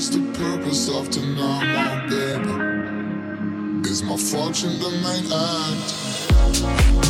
is the purpose of tonight, my baby? Is my fortune the main act?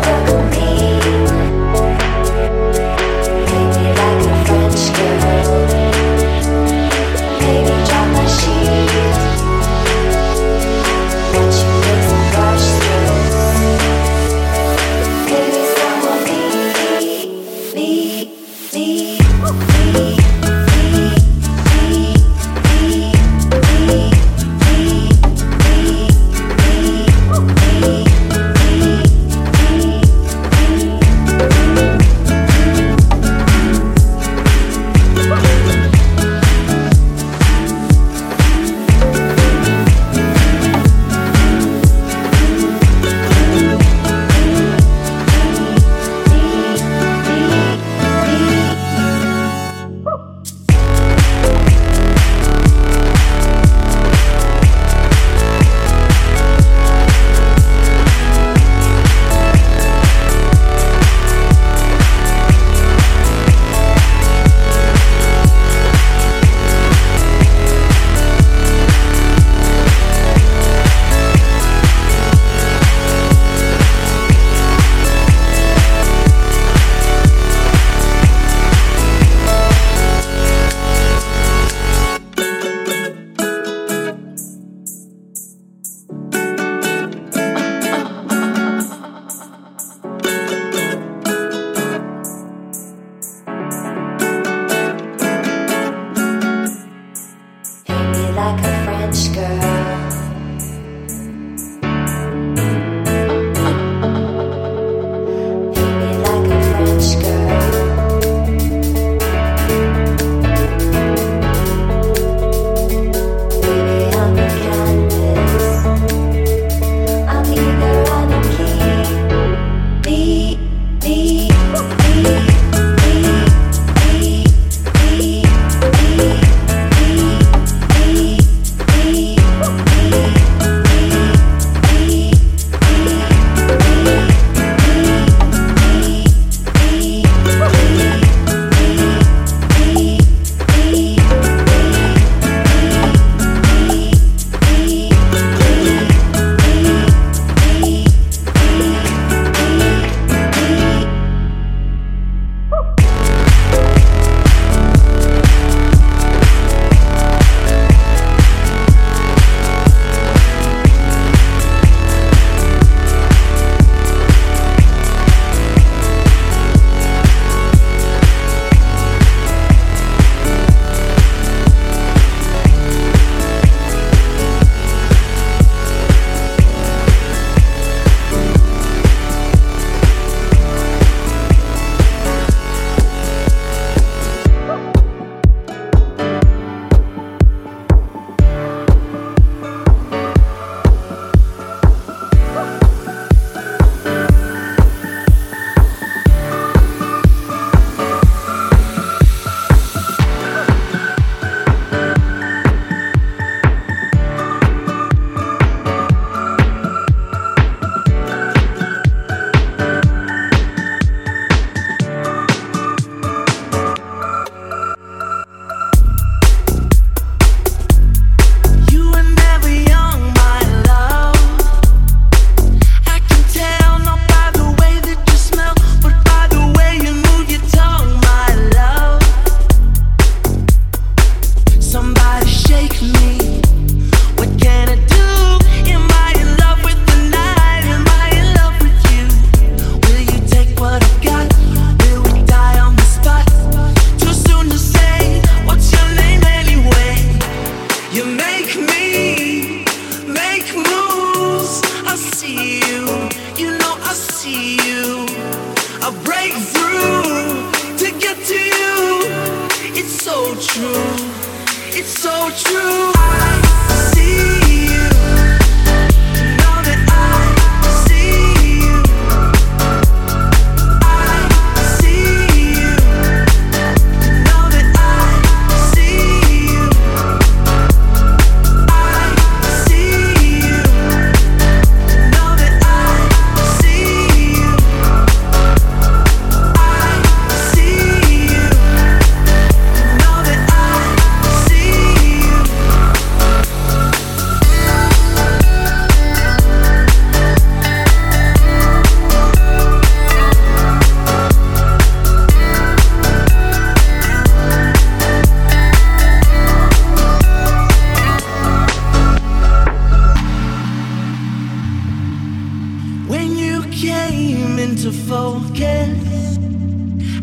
came into focus.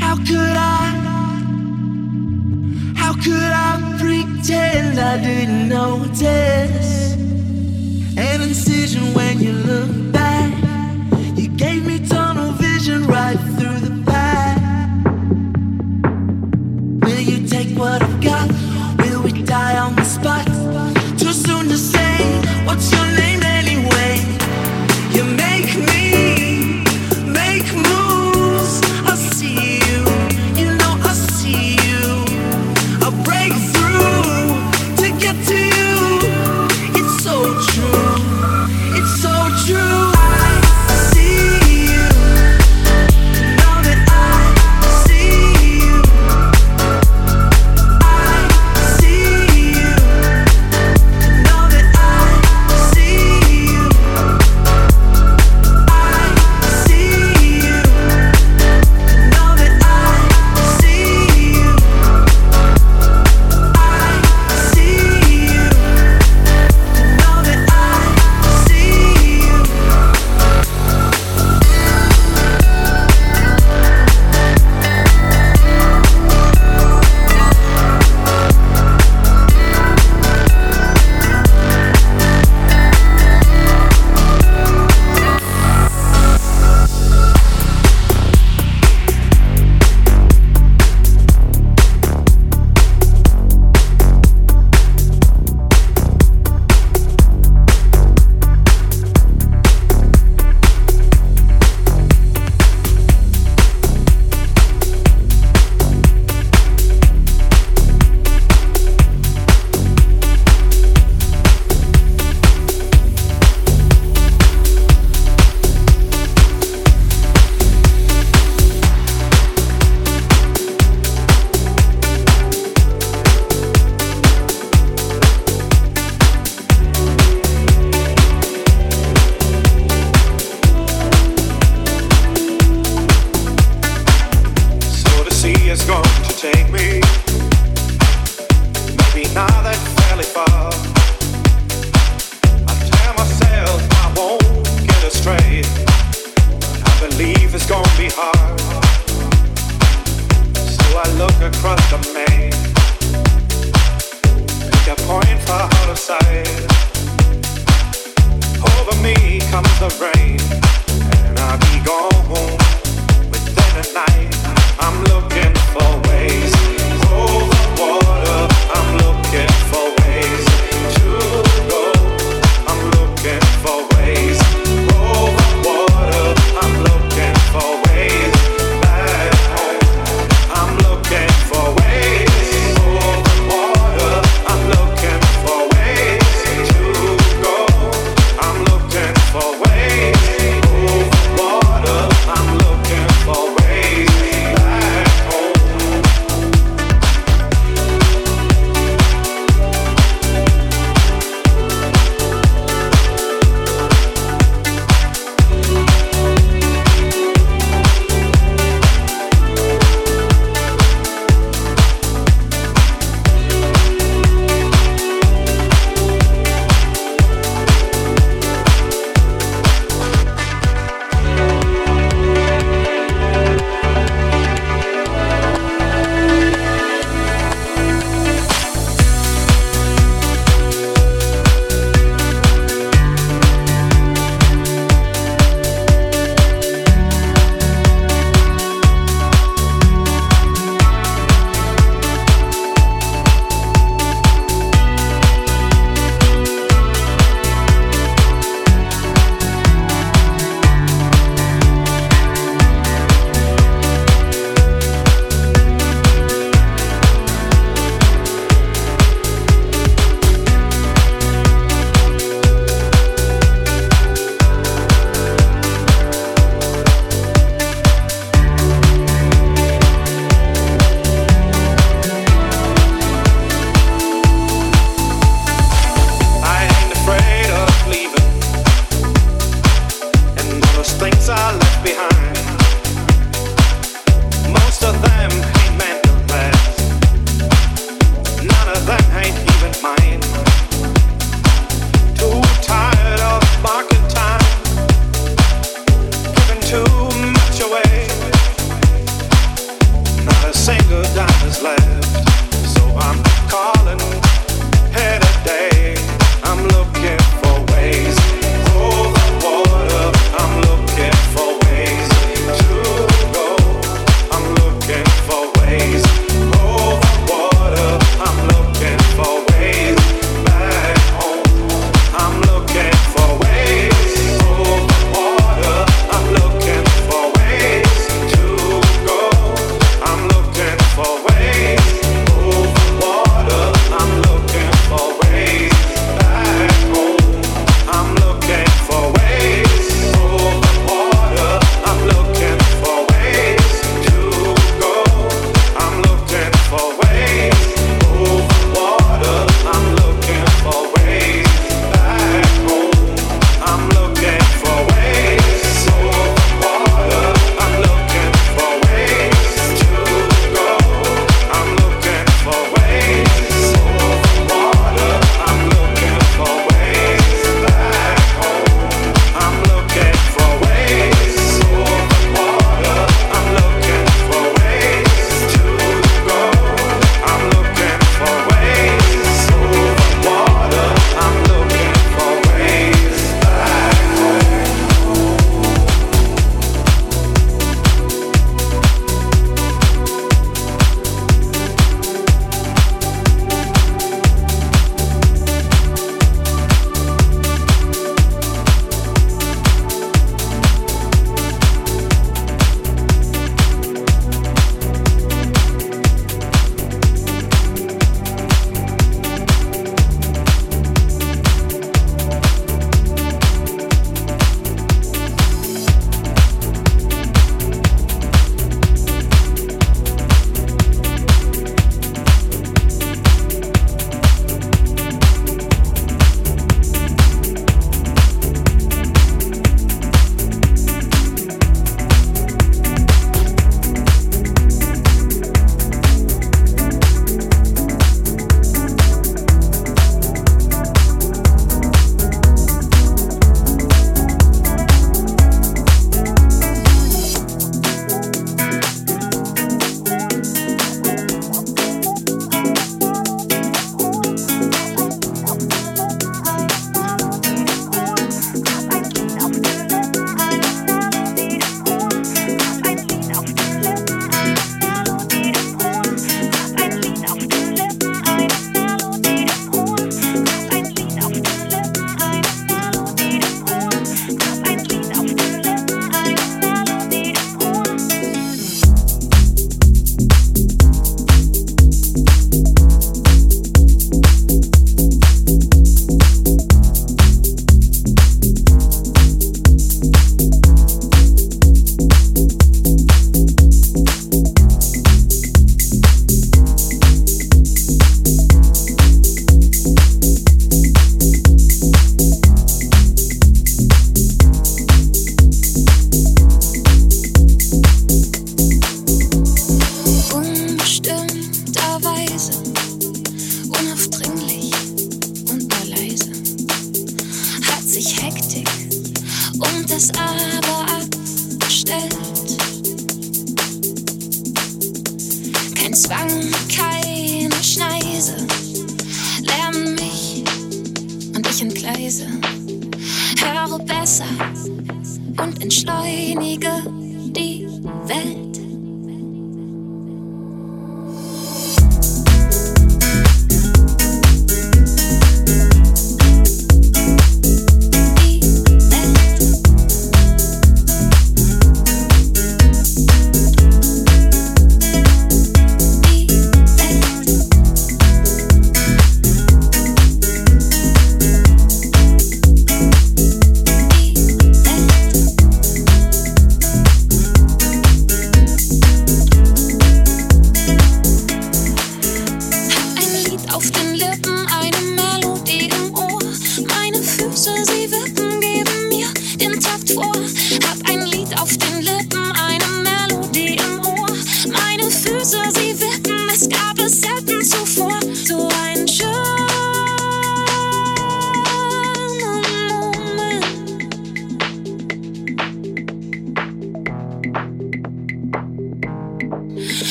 How could I? How could I pretend I didn't notice? An incision when you look back. You gave me tunnel vision right through the path. Will you take what I've got? Will we die on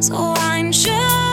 So I'm sure.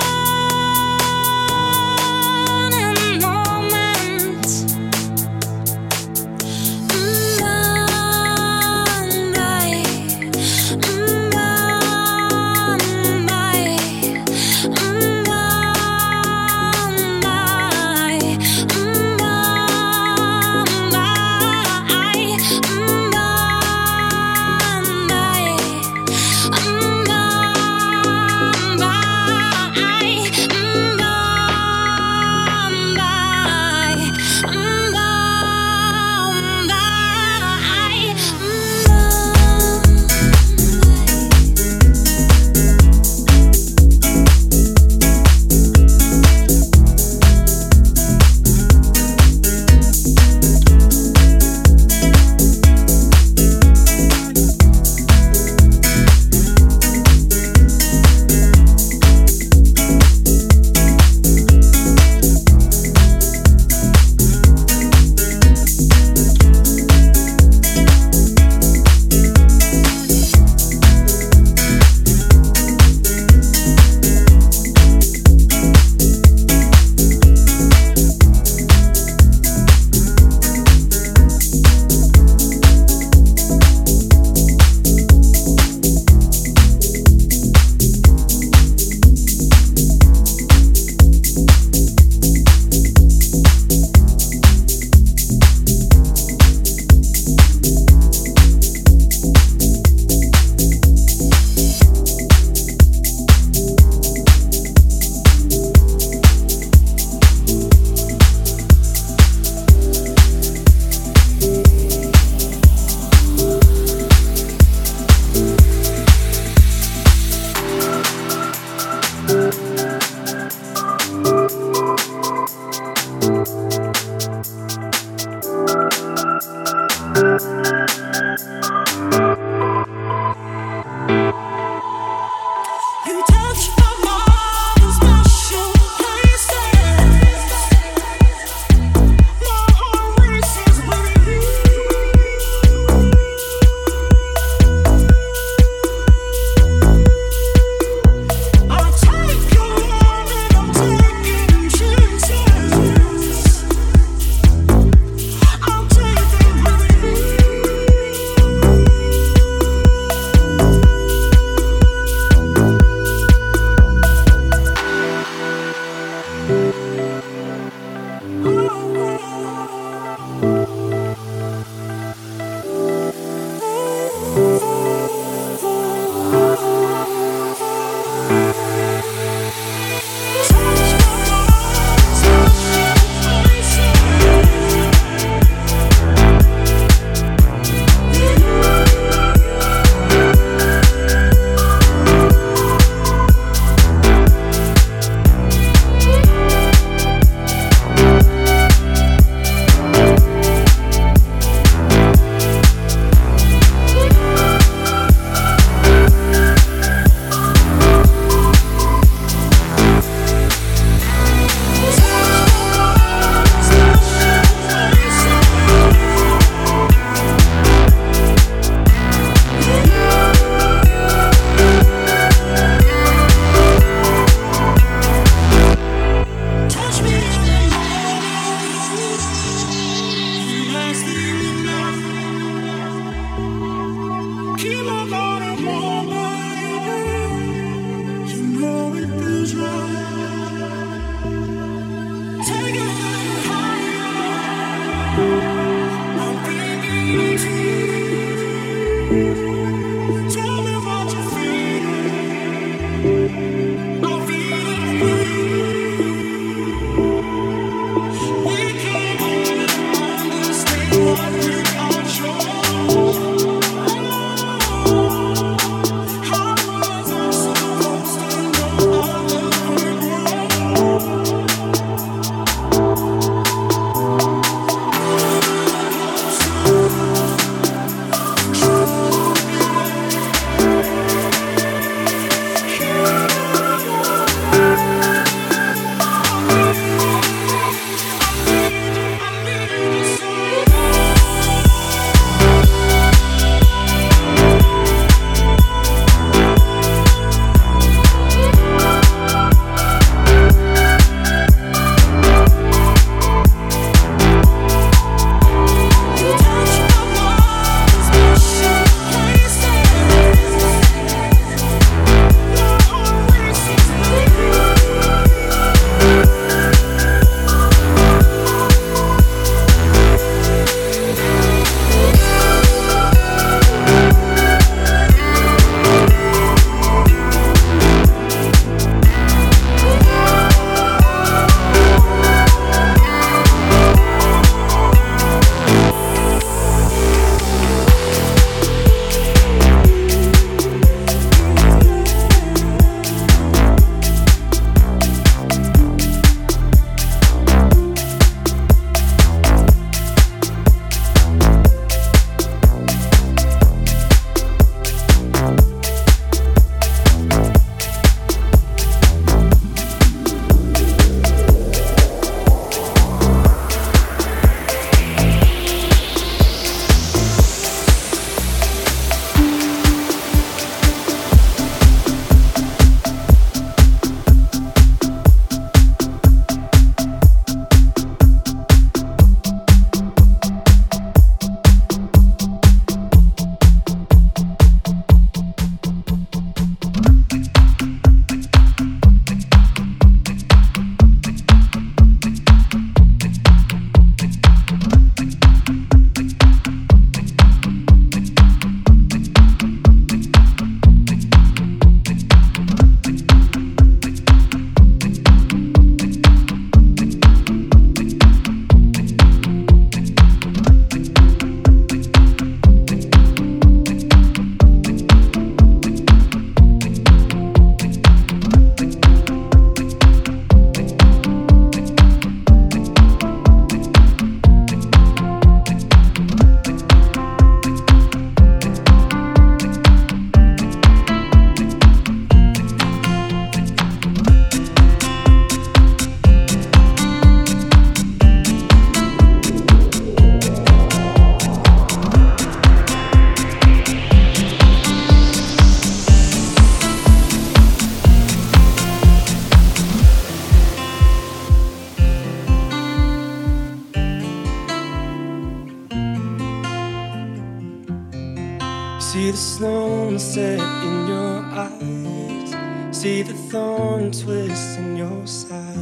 the snow set in your eyes. See the thorn twist in your side.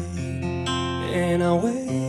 And I wait.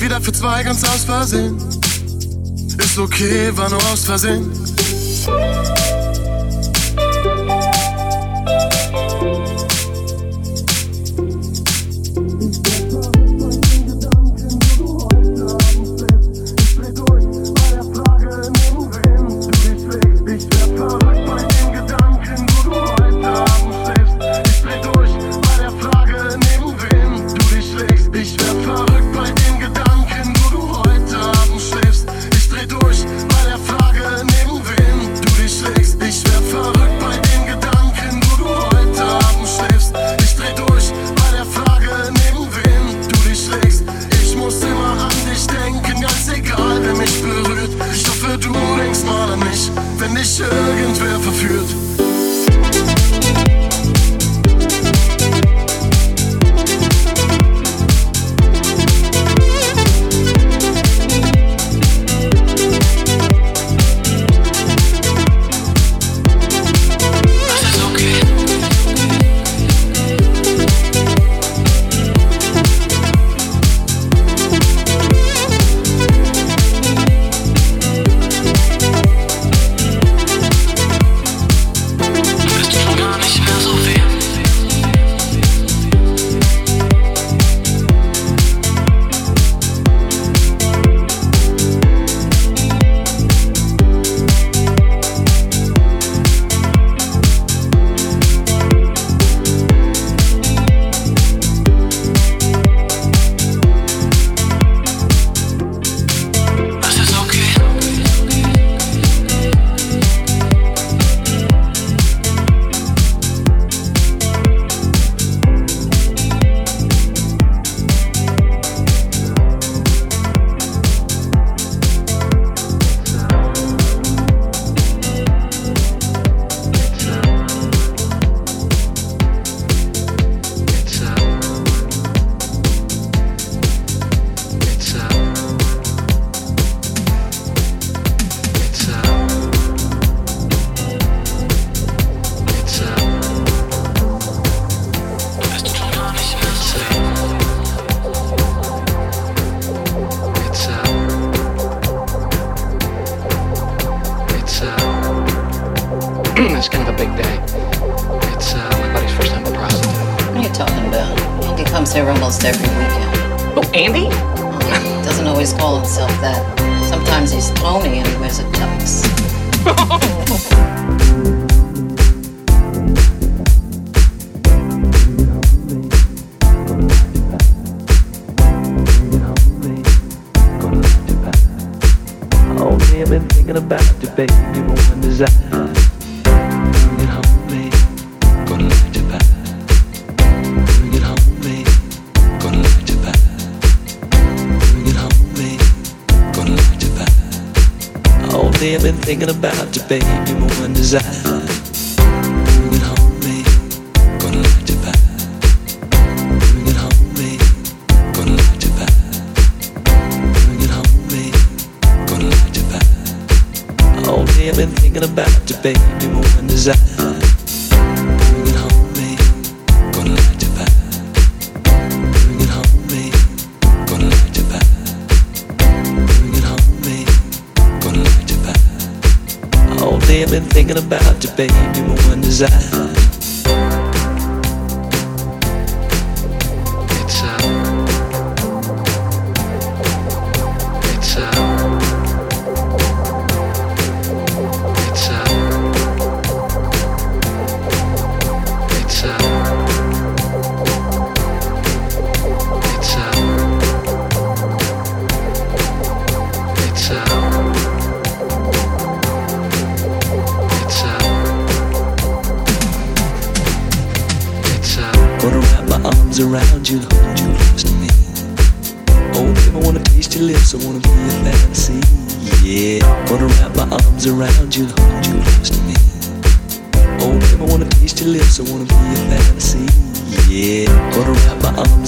Wieder für zwei ganz aus Versehen. Ist okay, war nur aus Versehen.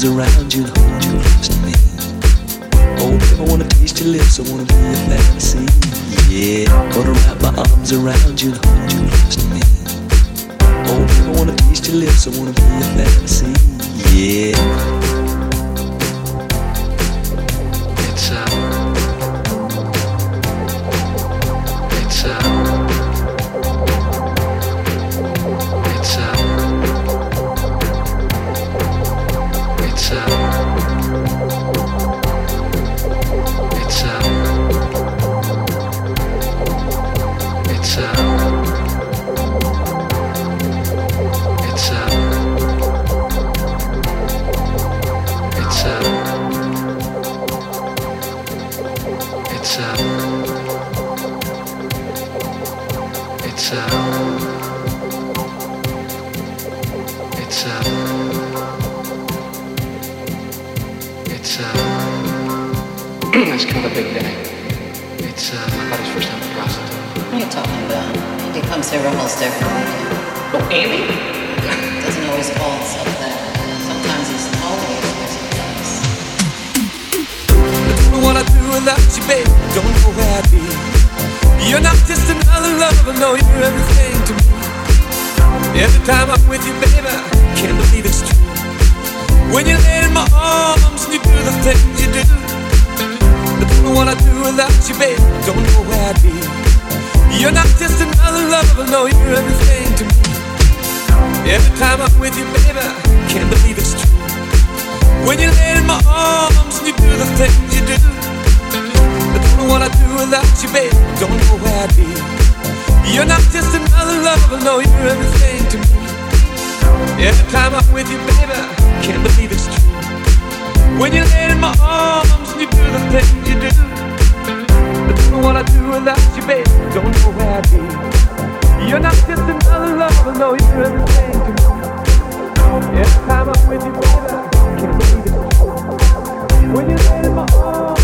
arms around you and hold you close to me. Oh, babe, I wanna taste your lips, I wanna be your fantasy. Yeah, gonna wrap my arms around you and hold you close to me. Oh, babe, I wanna taste your lips, I wanna be your fantasy. Yeah. He comes here almost every weekend. Oh, Amy? Doesn't always call himself that. Sometimes he's lonely and wears a. Don't know what I'd do without you, babe. Don't know where I'd be. You're not just another lover, no, you're everything to me. Every time I'm with you, baby, I can't believe it's true. When you lay in my arms and you do the things you do. I don't know what I'd do without you, babe. Don't know where I'd be. You're not just another lover, no, you're everything to me. Every time I'm with you, baby, I can't believe it's true. When you lay in my arms and you do the things you do. I don't know what I'd do without you, babe. Don't know where I'd be. You're not just another lover, no, you're everything to me. Every time I'm with you, baby, I can't believe it's true. When you lay in my arms and you do the things you do. I know what I'd do without you, babe. Don't know where I'd be. You're not just another lover, no, you're everything to me. Every time I'm with you, baby, I can't believe true. When you lay in my arms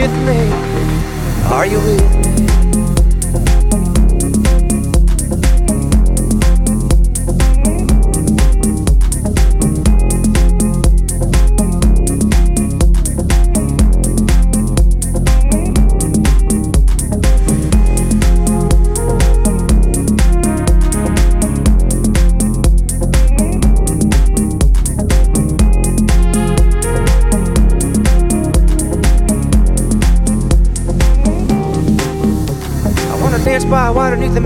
with me? Are you with me?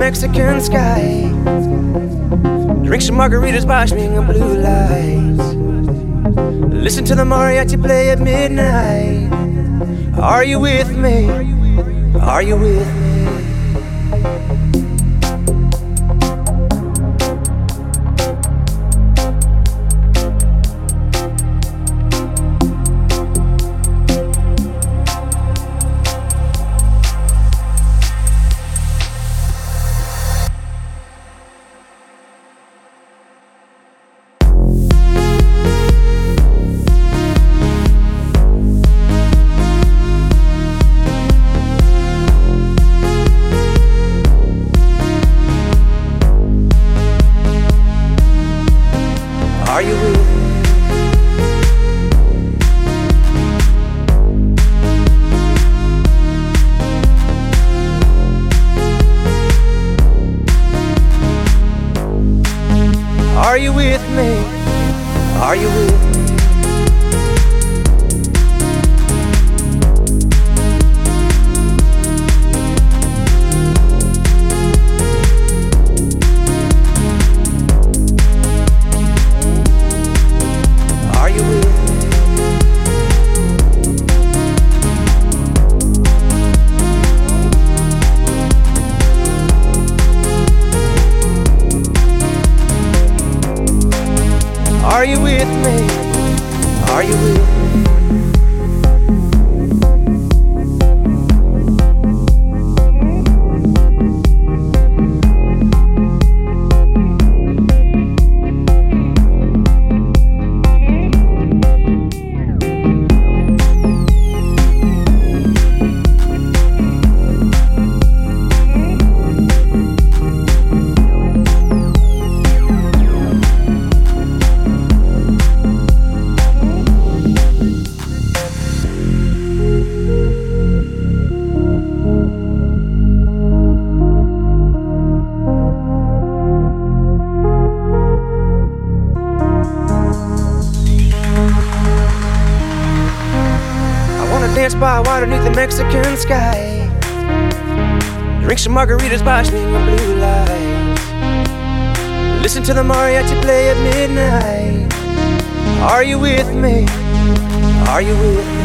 Mexican sky. Drink some margaritas, watching a blue lights. Listen to the mariachi play at midnight. Are you with me? Are you with me? Sky. Drink some margaritas, watching a blue light. Listen to the mariachi play at midnight. Are you with me? Are you with me?